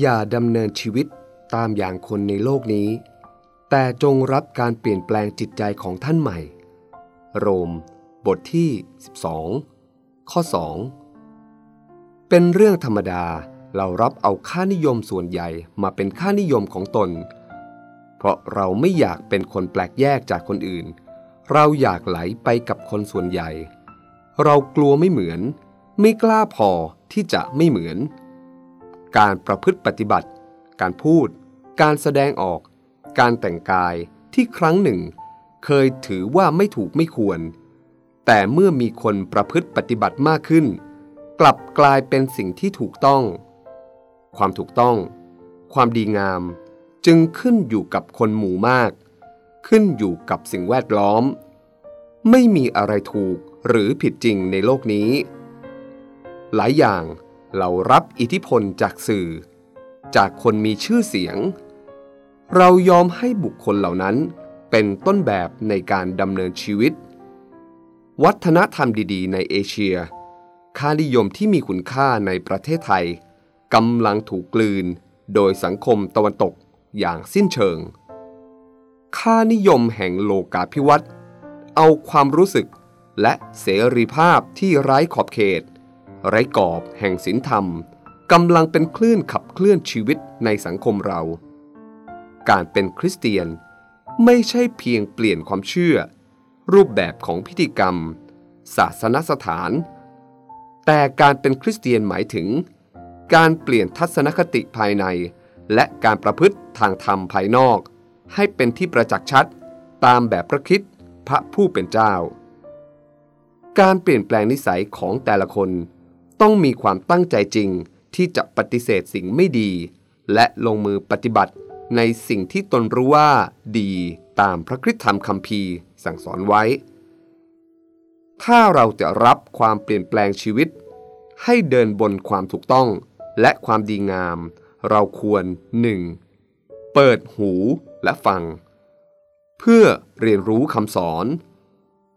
อย่าดำเนินชีวิตตามอย่างคนในโลกนี้ แต่จงรับการเปลี่ยนแปลงจิตใจของท่านใหม่ โรม บทที่ 12 ข้อ 2 เป็นเรื่องธรรมดาเรารับเอาค่านิยมส่วนใหญ่มาเป็นค่านิยมของตน เพราะเราไม่อยากเป็นคนแปลกแยกจากคนอื่น เราอยากไหลไปกับคนส่วนใหญ่ เรากลัวไม่เหมือน ไม่กล้าพอที่จะไม่เหมือน การประพฤติปฏิบัติ การพูด การแสดงออก การแต่งกายที่ครั้งหนึ่ง เคยถือว่าไม่ถูกไม่ควร แต่เมื่อมีคนประพฤติปฏิบัติมากขึ้น กลับกลายเป็นสิ่งที่ถูกต้อง ความถูกต้อง ความดีงาม จึงขึ้นอยู่กับคนหมู่มาก ขึ้นอยู่กับสิ่งแวดล้อม ไม่มีอะไรถูกหรือผิดจริงในโลกนี้ หลายอย่าง เรารับอิทธิพลจากสื่อ จากคนมีชื่อเสียง เรายอมให้บุคคลเหล่านั้นเป็นต้นแบบในการดำเนินชีวิต วัฒนธรรมดีๆ ในเอเชีย ค่านิยมที่มีคุณค่าในประเทศไทยกำลังถูกกลืนโดยสังคมตะวันตกอย่างสิ้นเชิง ค่านิยมแห่งโลกาภิวัตน์เอาความรู้สึกและเสรีภาพที่ไร้ขอบเขต ไร้กรอบแห่งศีลธรรมกำลังเป็นคลื่นขับเคลื่อนชีวิตในสังคมเรา การเป็นคริสเตียนไม่ใช่เพียงเปลี่ยนความเชื่อ รูปแบบของพิธีกรรม ศาสนสถาน แต่การเป็นคริสเตียนหมายถึง การเปลี่ยนทัศนคติภายใน และการประพฤติทางธรรมภายนอก ให้เป็นที่ประจักษ์ชัดตามแบบพระคริสต์พระผู้เป็นเจ้า การเปลี่ยนแปลงนิสัยของแต่ละคน ต้องมีความตั้งใจจริงที่จะปฏิเสธสิ่งไม่ดี และลงมือปฏิบัติในสิ่งที่ตนรู้ว่าดีตามพระคริสตธรรมคัมภีร์สั่งสอนไว้ ถ้าเราจะรับความเปลี่ยนแปลงชีวิต ให้เดินบนความถูกต้องและความดีงาม เราควร 1. เปิดหูและฟัง เพื่อเรียนรู้คำสอน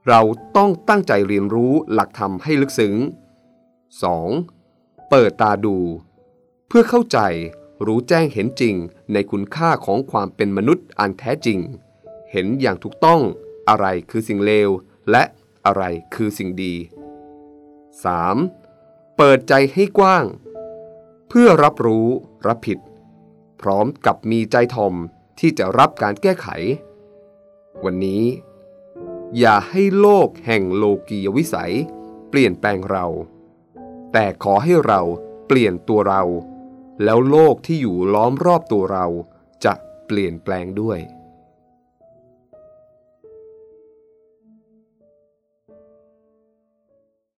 เราต้องตั้งใจเรียนรู้หลักธรรมให้ลึกซึ้ง 2. เปิดตาดู เพื่อเข้าใจรู้แจ้งเห็นจริงในคุณค่าของความเป็นมนุษย์อันแท้จริง เห็นอย่างถูกต้องอะไรคือสิ่งเลว และอะไรคือสิ่งดี 3. เปิดใจให้กว้าง เพื่อรับรู้รับผิด พร้อมกับมีใจทอมที่จะรับการแก้ไข วันนี้ อย่าให้โลกแห่งโลกียวิสัย เปลี่ยนแปลงเรา แต่ขอให้เราเปลี่ยนตัวเรา แล้วโลกที่อยู่ล้อมรอบตัวเราจะเปลี่ยนแปลงด้วย